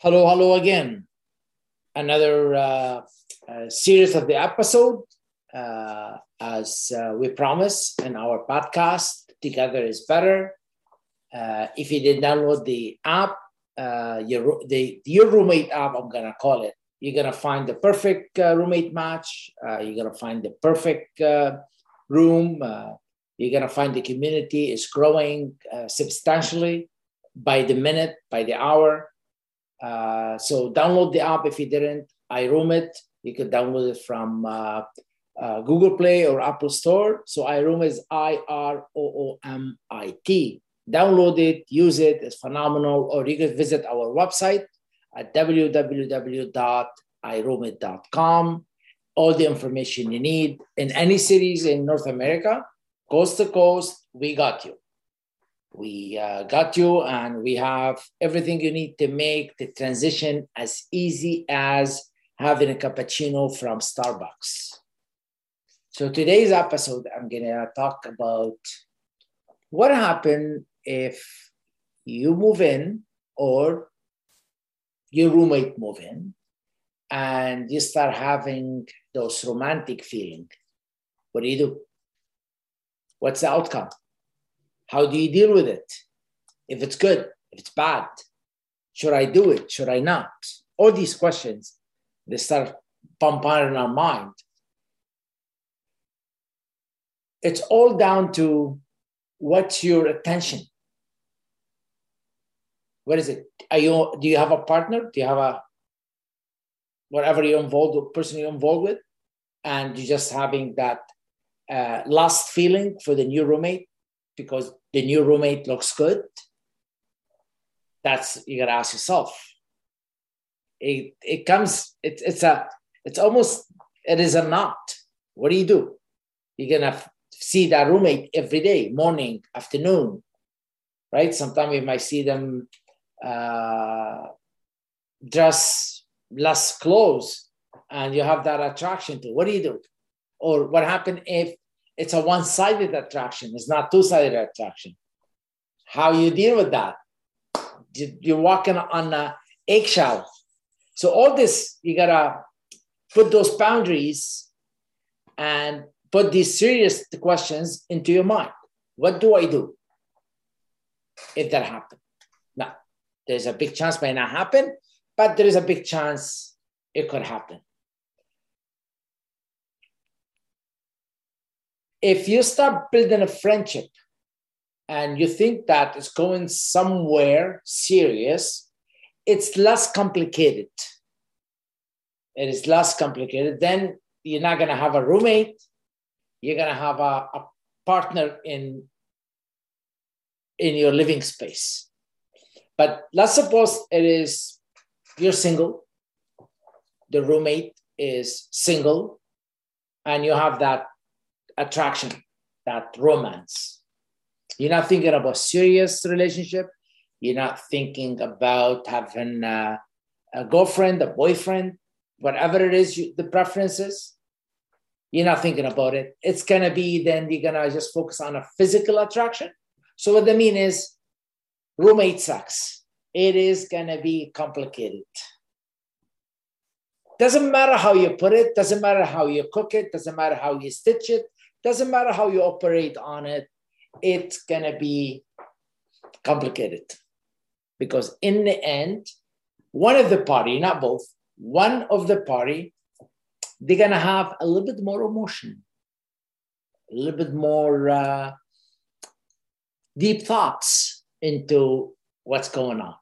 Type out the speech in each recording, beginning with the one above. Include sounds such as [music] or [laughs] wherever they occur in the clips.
Hello, hello again. Another uh, uh, series of the episode, uh, as uh, we promised in our podcast, Together is Better. Uh, if you did download the app, uh, your, the, your roommate app, I'm going to call it, you're going to find the perfect roommate match. you're going to find the perfect room. you're going to find the community is growing substantially by the minute, by the hour uh, so download the app if you didn't. iRoomit. You could download it from uh, uh, Google Play or Apple Store. So iRoom is I R O O M I T. Download it, use it. It's phenomenal. Or you could visit our website at www.iroomit.com. All the information you need in any cities in North America, coast to coast, we got you we uh, got you and we have everything you need to make the transition as easy as having a cappuccino from starbucks. So today's episode i'm going to talk about what happened if you move in or your roommate move in and you start having those romantic feeling. What do you do? What's the outcome how do you deal with it? If it's good, if it's bad, should I do it? Should I not? All these questions, they start pumping in our mind. It's all down to what's your attention. What is it? Are you do you have a partner? Do you have a whatever you're involved person you're involved with, and you're just having that uh, last feeling for the new roommate because the new roommate looks good, that's you gotta ask yourself. It it comes, it, it's a it's almost it is a knot. What do you do? You're gonna see that roommate every day, morning, afternoon, right? Sometimes you might see them uh, dress less clothes and you have that attraction to. What do you do? Or what happened if it's a one-sided attraction. It's not two-sided attraction. How you deal with that? You're walking on a eggshell. So all this, you gotta put those boundaries and put these serious questions into your mind. What do I do if that happens? Now, there's a big chance may not happen, but there is a big chance it could happen. If you start building a friendship and you think that it's going somewhere serious, it's less complicated. It is less complicated. Then you're not going to have a roommate. You're going to have a, a partner in, in your living space. But let's suppose it is you're single, the roommate is single, and you have that attraction, that romance. You're not thinking about serious relationship. You're not thinking about having a, a girlfriend, a boyfriend, whatever it is, you, the preferences. You're not thinking about it. It's gonna be then you're gonna just focus on a physical attraction. So what I mean is, roommate sex. It is gonna be complicated. Doesn't matter how you put it. Doesn't matter how you cook it. Doesn't matter how you stitch it. Doesn't matter how you operate on it, it's going to be complicated. Because in the end, one of the party, not both, one of the party, they're going to have a little bit more emotion, a little bit more uh, deep thoughts into what's going on.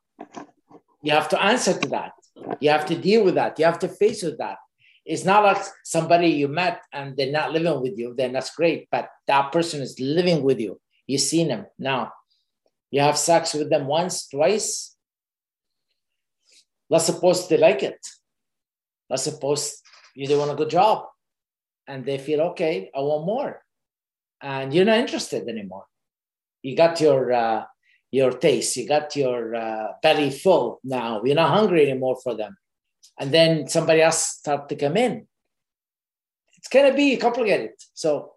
You have to answer to that. You have to deal with that. You have to face with that it's not like somebody you met and they're not living with you, then that's great. But that person is living with you. You've seen them now. You have sex with them once, twice. Let's suppose they like it. Let's suppose you do want a good job and they feel, okay, I want more. And you're not interested anymore. You got your uh, your taste, you got your uh, belly full now. You're not hungry anymore for them and then somebody else start to come in. It's gonna be complicated. So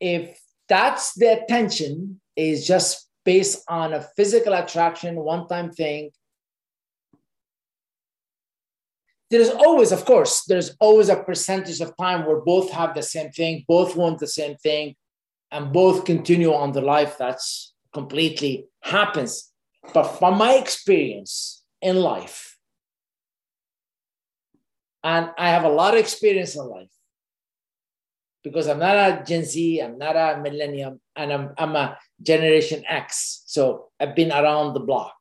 if that's the attention is just based on a physical attraction, one-time thing, there's always, of course, there's always a percentage of time where both have the same thing, both want the same thing, and both continue on the life that's completely happens. But from my experience in life, and I have a lot of experience in life because I'm not a Gen Z, I'm not a millennium, and I'm, I'm a Generation X. So I've been around the block,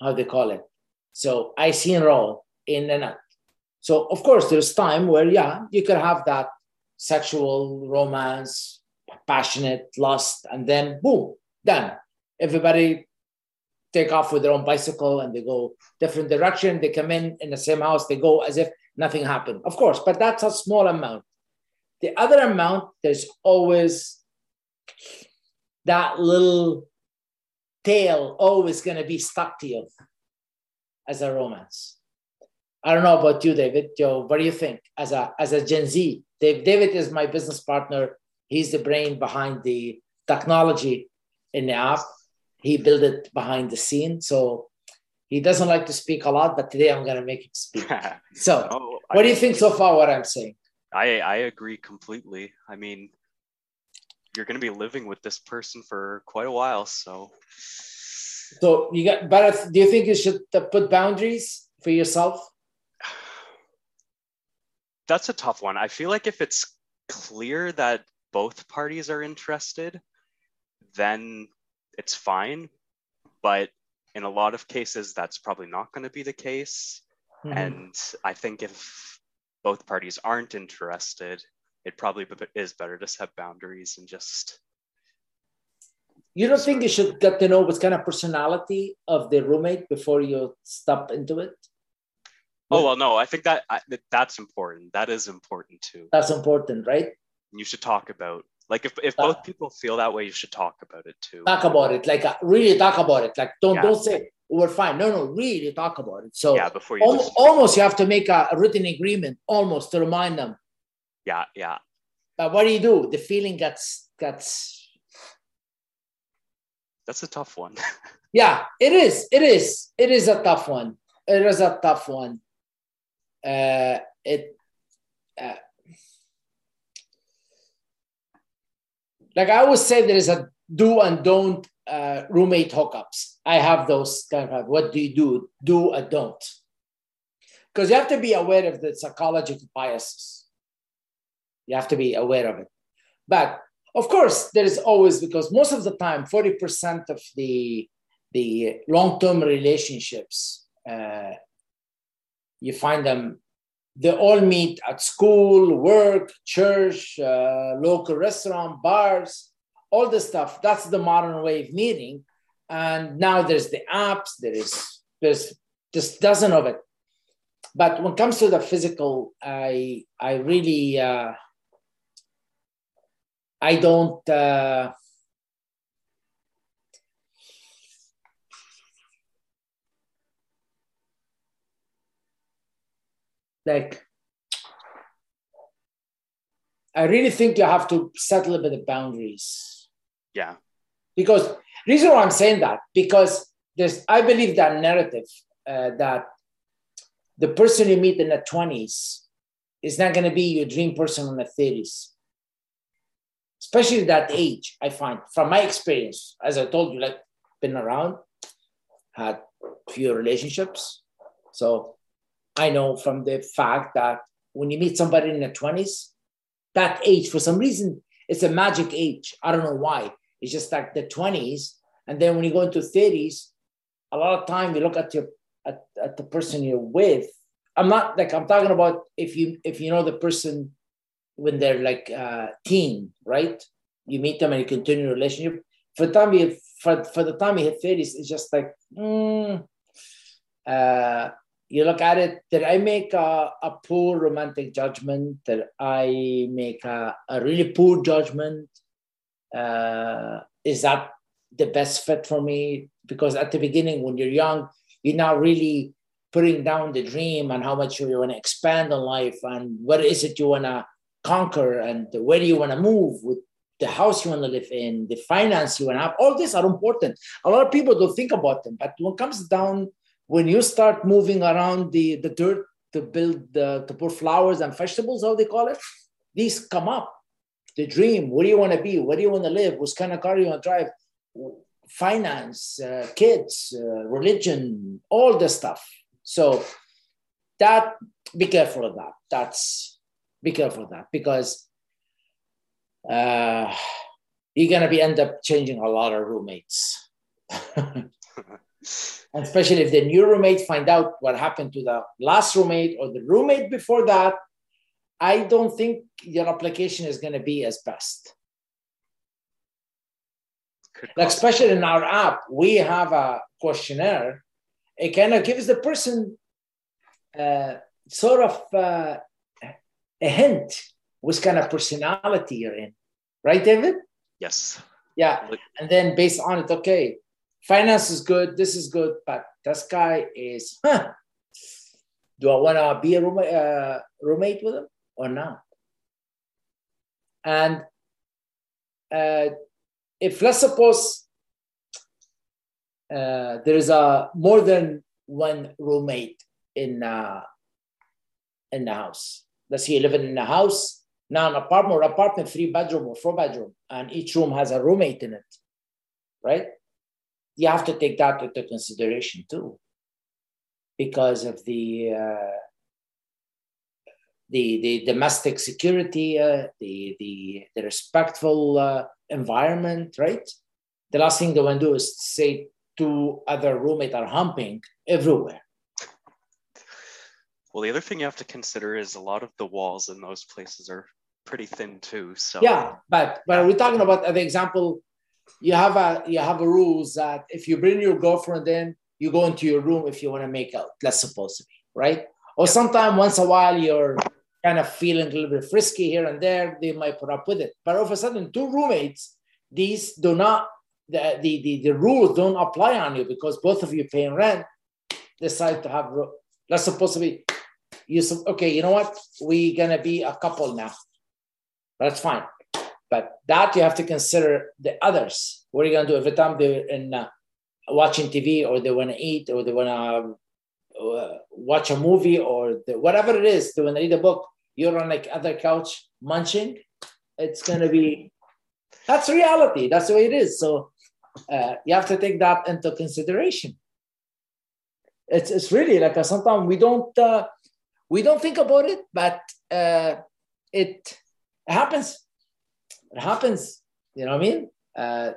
how they call it. So I seen all in and out. So of course, there's time where yeah, you could have that sexual romance, passionate lust, and then boom, done. Everybody take off with their own bicycle and they go different direction. They come in in the same house. They go as if nothing happened. Of course, but that's a small amount. The other amount, there's always that little tail always going to be stuck to you as a romance. I don't know about you, David. Joe, what do you think as a as a Gen Z? Dave, David is my business partner. He's the brain behind the technology in the app. He built it behind the scene. So he doesn't like to speak a lot, but today I'm going to make him speak. [laughs] So, oh, what I, do you think so far? What I'm saying? I I agree completely. I mean, you're going to be living with this person for quite a while, so. So you got, but do you think you should put boundaries for yourself? [sighs] That's a tough one. I feel like if it's clear that both parties are interested, then it's fine. But in a lot of cases, that's probably not going to be the case. Mm-hmm. And I think if both parties aren't interested, it probably is better to set boundaries and just. You don't think you should get to know what kind of personality of the roommate before you step into it? Oh well, no. I think that that's important. That is important too. That's important, right? You should talk about like if, if both uh, people feel that way, you should talk about it too. Talk about it, like uh, really talk about it. Like don't yeah. don't say we're fine. No, no, really talk about it. So yeah, before you almost, almost you have to make a, a, written agreement, almost to remind them. Yeah, yeah. But what do you do? The feeling gets gets. That's a tough one. [laughs] yeah, it is. It is. It is a tough one. It is a tough one. Uh, it. Uh, like I always say, there is a do and don't uh, roommate hookups. I have those kind of what do you do, do or don't. Because you have to be aware of the psychological biases. You have to be aware of it. But of course, there is always because most of the time, 40% of the the long-term relationships, uh, you find them they all meet at school, work, church, uh, local restaurant, bars all the stuff. That's the modern way of meeting. And now there's the apps, there is there's just dozen of it. But when it comes to the physical, I I really uh, I don't uh, like I really think you have to set a little bit of boundaries yeah. Because reason why I'm saying that because there's I believe that narrative uh, that the person you meet in the 20s is not going to be your dream person in the 30s. Especially that age, I find from my experience, as I told you, like been around, had few relationships. So I know from the fact that when you meet somebody in the 20s, that age, for some reason, it's a magic age. I don't know why. It's just like the 20s. And then when you go into 30s, a lot of time you look at your at, at the person you're with. I'm not like I'm talking about if you if you know the person when they're like uh, teen, right? You meet them and you continue a relationship. For the time you for, for the time you hit 30s, it's just like mm, uh, you look at it. Did I make a, a poor romantic judgment? Did I make a, a really poor judgment? uh, is that the best fit for me? Because at the beginning, when you're young, you're not really putting down the dream and how much you want to expand on life and what is it you want to conquer and where do you want to move with the house you want to live in, the finance you want to have. All these are important. A lot of people don't think about them, but when it comes down when you start moving around the, the dirt to build the, to put flowers and vegetables, how they call it, these come up. The dream, where do you want to be? Where do you want to live? What kind of car do you want to drive? Finance, uh, kids, uh, religion, all this stuff. So that be careful of that. That's be careful of that because uh, you're gonna be end up changing a lot of roommates. [laughs] [laughs] especially if the new roommate find out what happened to the last roommate or the roommate before that i don't think your application is going to be as best. Like especially in our app we have a questionnaire. It kind of gives the person uh, sort of uh, a hint which kind of personality you're in. Right david? Yes. Yeah. And then based on it okay finance is good, this is good, but this guy is, huh, do I want to be a roommate, uh, roommate with him or not? And uh, if let's suppose uh, there is a more than one roommate in uh, in the house. Let's say living in a house, now an apartment or apartment, three bedroom or four bedroom, and each room has a roommate in it, right? You have to take that into consideration too, because of the uh, the the domestic security, uh, the the the respectful uh, environment, right? The last thing they want to do is say two other roommates are humping everywhere. Well, the other thing you have to consider is a lot of the walls in those places are pretty thin too. So yeah, but but we're talking about the example you have a you have a rules that if you bring your girlfriend in, you go into your room if you want to make out. That's supposed to be right. Or sometimes once a while you're kind of feeling a little bit frisky here and there, they might put up with it. But all of a sudden, two roommates, these do not the the the, the rules don't apply on you because both of you paying rent. Decide to have that's supposed to be you. Okay, you know what? We're gonna be a couple now. That's fine. But that you have to consider the others. What are you going to do every time they're in uh, watching TV or they want to eat or they want to uh, watch a movie or the, whatever it is, they want to read a book. You're on like other couch munching. It's going to be that's reality. That's the way it is. So uh, you have to take that into consideration. It's it's really like a, sometimes we don't uh, we don't think about it, but uh, it happens it happens. You know what I mean? Uh,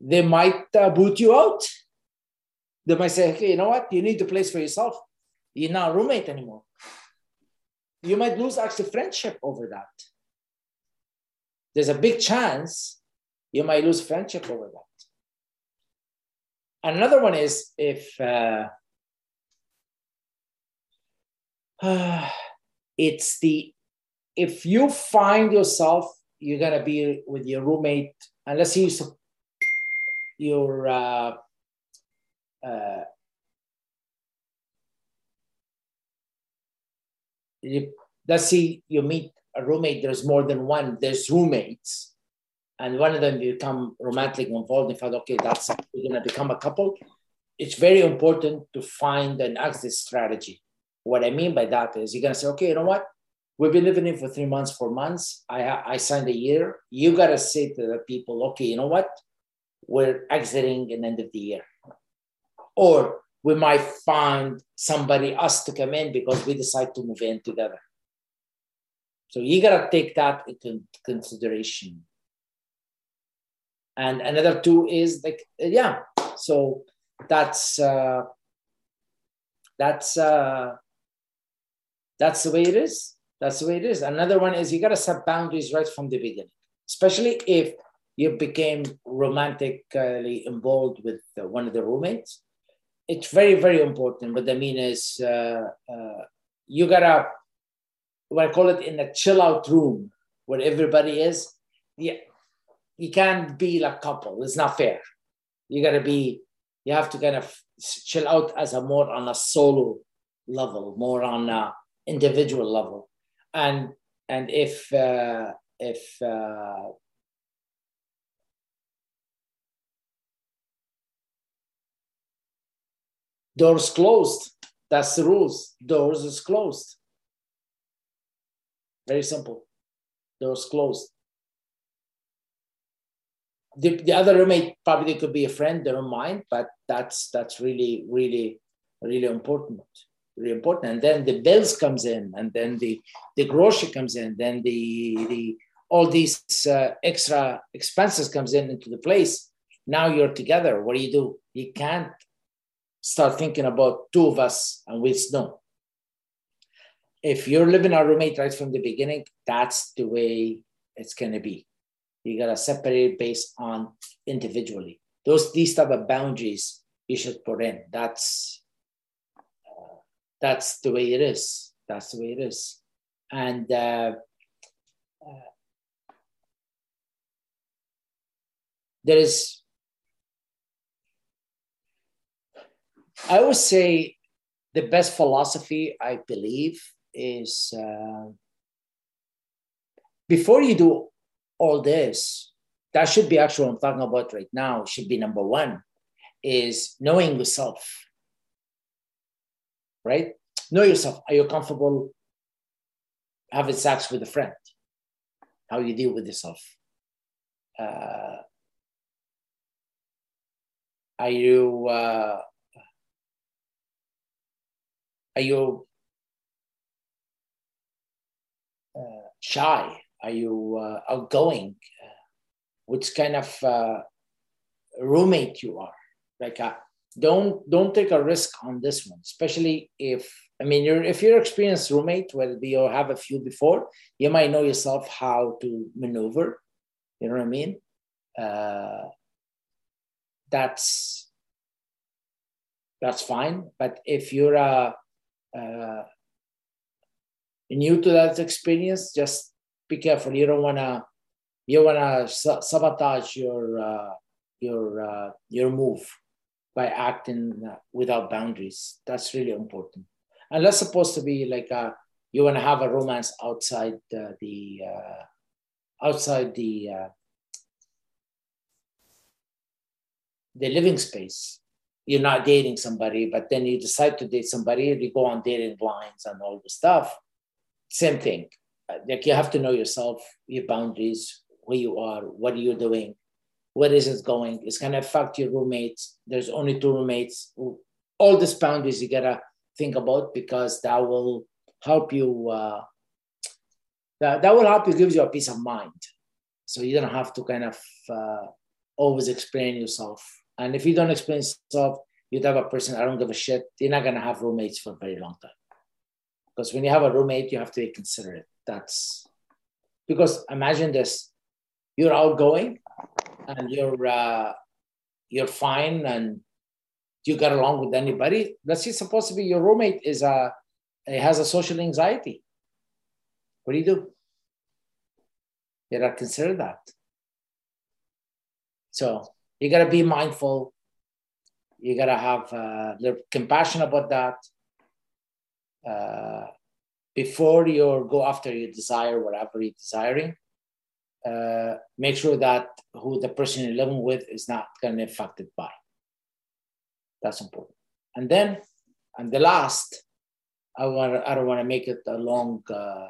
they might uh, boot you out. They might say, okay, you know what? You need a place for yourself. You're not a roommate anymore. You might lose actually friendship over that. There's a big chance you might lose friendship over that. Another one is if uh, uh, [sighs] it's the if you find yourself you're gonna be with your roommate, unless you your uh, uh, you, let's see you meet a roommate. There's more than one. There's roommates, and one of them become romantically involved. In fact, okay, that's we're gonna become a couple. It's very important to find an exit strategy. What I mean by that is you're gonna say, okay, you know what? We've been living in for three months, four months. I, I signed a year. You got to say to the people, okay, you know what? We're exiting in end of the year. Or we might find somebody else to come in because we decide to move in together. So you got to take that into consideration. And another two is like, yeah, so that's, uh, that's, uh, that's the way it is. That's the way it is. Another one is you got to set boundaries right from the beginning, especially if you became romantically involved with one of the roommates. It's very, very important. What I mean is uh, uh, you got to, what I call it, in a chill out room where everybody is. Yeah, you can't be like couple. It's not fair. You got to be, you have to kind of chill out as a more on a solo level, more on a individual level and and if uh, if uh, Doors closed. That's the rules. Doors is closed. Very simple. Doors closed. The, the other roommate probably could be a friend, they don't mind, but that's that's really, really, really important. Really important. And then the bills comes in, and then the the grocery comes in, then the the all these uh, extra expenses comes in into the place. Now you're together. What do you do? You can't start thinking about two of us and we no. If you're living a roommate right from the beginning, that's the way it's gonna be. You gotta separate based on individually. Those these type of boundaries you should put in. That's that's the way it is. That's the way it is. And uh, uh, there is I would say the best philosophy, I believe, is uh, before you do all this, that should be actually what I'm talking about right now, should be number one, is knowing yourself. Right? Know yourself. Are you comfortable having sex with a friend? How you deal with yourself? Uh, are you uh, are you uh, shy? Are you uh, outgoing? Uh, which kind of uh, roommate you are? Like, uh, don't don't take a risk on this one, especially if I mean you're if you're experienced roommate, whether you have a few before, you might know yourself how to maneuver. You know what I mean? Uh, that's that's fine. But if you're a uh, new to that experience, just be careful. You don't wanna you wanna sabotage your uh, your uh, your move by acting without boundaries. That's really important. And that's supposed to be like a, you want to have a romance outside the, the uh, outside the uh, the living space you're not dating somebody, but then you decide to date somebody, you go on dating lines and all the stuff. Same thing. Like you have to know yourself, your boundaries, where you are, what are you doing, where is it going? It's gonna affect your roommates. There's only two roommates. All these boundaries you gotta think about because that will help you. Uh, that, that will help you, gives you a peace of mind. So you don't have to kind of uh, always explain yourself and if you don't explain yourself, you'd have a person, I don't give a shit. You're not to have roommates for a very long time. Because when you have a roommate, you have to be considerate. That's because imagine this you're outgoing and you're, uh, you're fine and you get along with anybody. Let's supposed to be your roommate is a, has a social anxiety. What do you do? You gotta consider that. So you got to be mindful. You got to have uh, compassion about that. Uh, before you go after your desire, whatever you're desiring, uh, make sure that who the person you're living with is not going to be affected by. That's important. And then, and the last, I want I don't want to make it a long uh,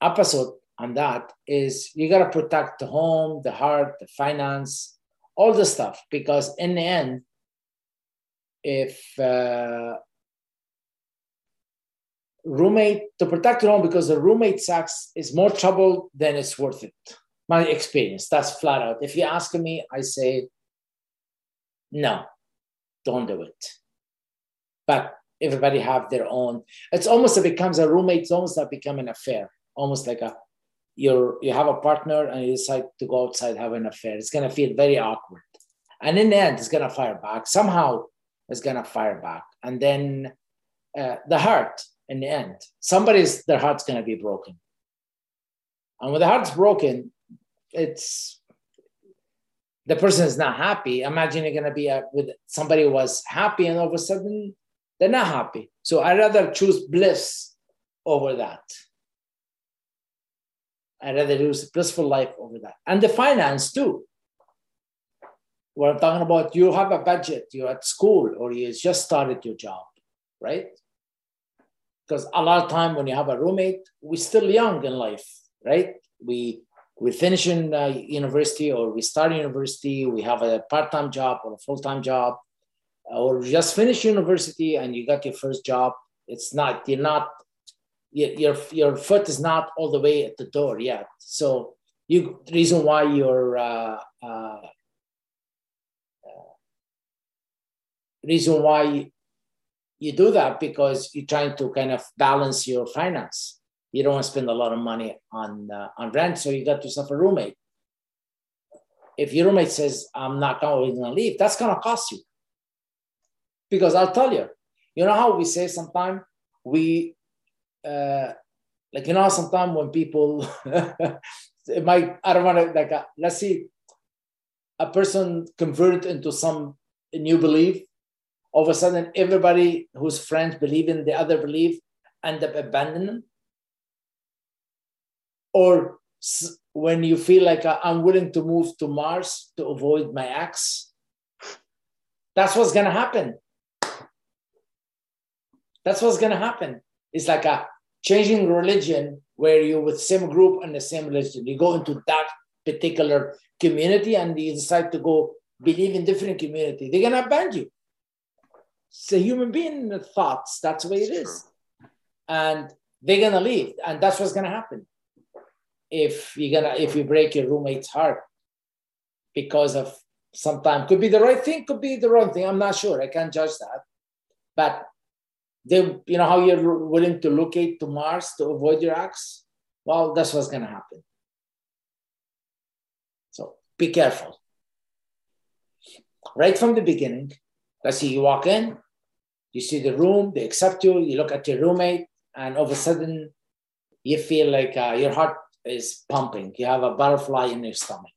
episode, on that is you got to protect the home, the heart, the finance, all the stuff. Because in the end, if uh, roommate to protect your home because the roommate sex is more trouble than it's worth it. My experience, that's flat out. If you ask me, I say no, don't do it. But everybody have their own. It's almost it becomes a roommate. It's almost like become an affair, almost like a you're you have a partner and you decide to go outside have an affair it's to feel very awkward and in the end it's to fire back somehow it's to fire back and then uh, the heart in the end somebody's their heart's going to be broken and when the heart's broken it's the person is not happy imagine you're going to be uh, with somebody who was happy and all of a sudden they're not happy so i rather choose bliss over that I'd rather lose a blissful life over that. And the finance too. we're talking about you have a budget, you're at school, or you just started your job, right? Because a lot of time when you have a roommate, we're still young in life, right? We we finish in uh, university or we start university, we have a part-time job or a full-time job, or just finish university and you got your first job. It's not you're not your your foot is not all the way at the door yet. So you reason why you're uh, uh, reason why you do that because you're trying to kind of balance your finance. You don't want to spend a lot of money on uh, on rent, so you got yourself a roommate. If your roommate says, "I'm not going to leave," that's going to cost you. Because I'll tell you, you know how we say sometimes we, uh, like you know, sometimes when people, [laughs] it might I don't want to like uh, let's see, a person converted into some new belief all of a sudden everybody whose friends believe in the other belief end up abandoning or when you feel like uh, i'm willing to move to mars to avoid my ex that's what's going to happen. That's what's going to happen. It's like a changing religion where you're with same group and the same religion. You go into that particular community and you decide to go believe in different community. They're going to abandon you it's a human being with thoughts. That's the way it is. And they're gonna leave, and that's what's gonna happen. If you're gonna if you break your roommate's heart because of sometimes could be the right thing, could be the wrong thing. I'm not sure. I can't judge that. But they, you know, how you're willing to locate to Mars to avoid your ex. Well, that's what's gonna happen. So be careful. Right from the beginning, let's see, you walk in, you see the room, they accept you, you look at your roommate, and all of a sudden you feel like uh, your heart is pumping. You have a butterfly in your stomach.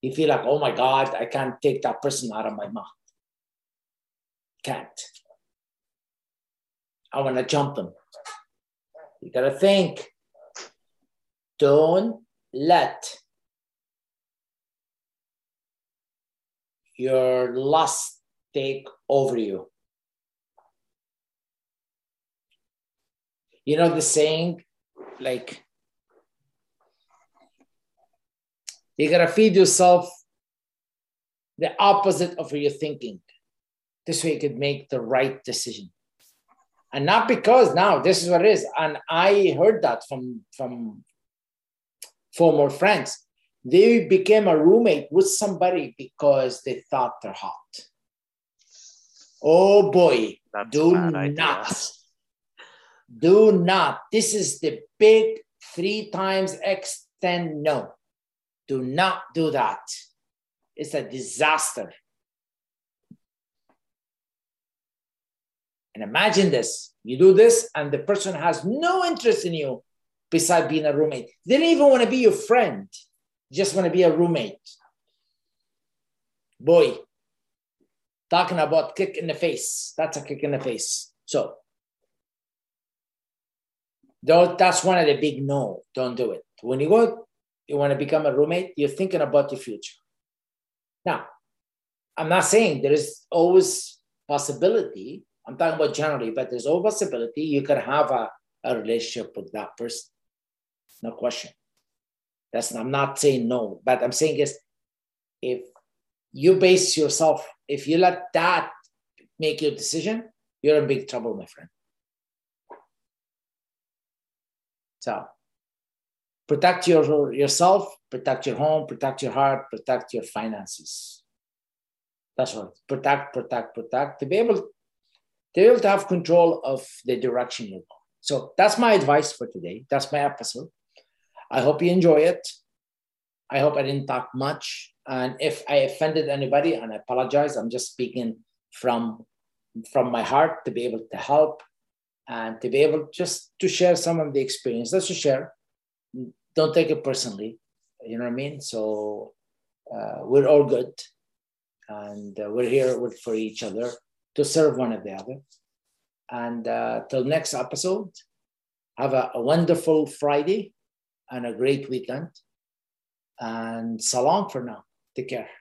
You feel like, oh my God, I can't take that person out of my mouth. Can't. I want to jump them. You got to think. Don't let your lust take over you. You know the saying, like, you gotta feed yourself the opposite of your thinking. This way you could make the right decision. And not because now this is what it is. And I heard that from from former friends. They became a roommate with somebody because they thought they're hot. Oh boy, That's do not. Do not. This is the big three times extend no. Do not do that. It's a disaster. And imagine this you do this, and the person has no interest in you beside being a roommate. They don't even want to be your friend, just want to be a roommate. Boy, talking about kick in the face. That's a kick in the face. So that's one of the big no. Don't do it. When you go, you want to become a roommate, you're thinking about the future. Now, I'm not saying there is always possibility. I'm talking about generally, but there's always possibility you could have a, a relationship with that person. No question. That's I'm not saying no, but I'm saying is if you base yourself, if you let that make your decision, you're in big trouble, my friend. So protect your, yourself, protect your home, protect your heart, protect your finances. That's what protect, protect, protect to be able to be able to have control of the direction you're going. So that's my advice for today. That's my episode. I hope you enjoy it. I hope I didn't talk much. And if I offended anybody, and I apologize, I'm just speaking from from my heart to be able to help and to be able just to share some of the experience. Let's just share. Don't take it personally. You know what I mean? So uh, we're all good, and uh, we're here with, for each other to serve one of the other. And uh, till next episode, have a, a wonderful Friday and a great weekend. And salam for now. Take care.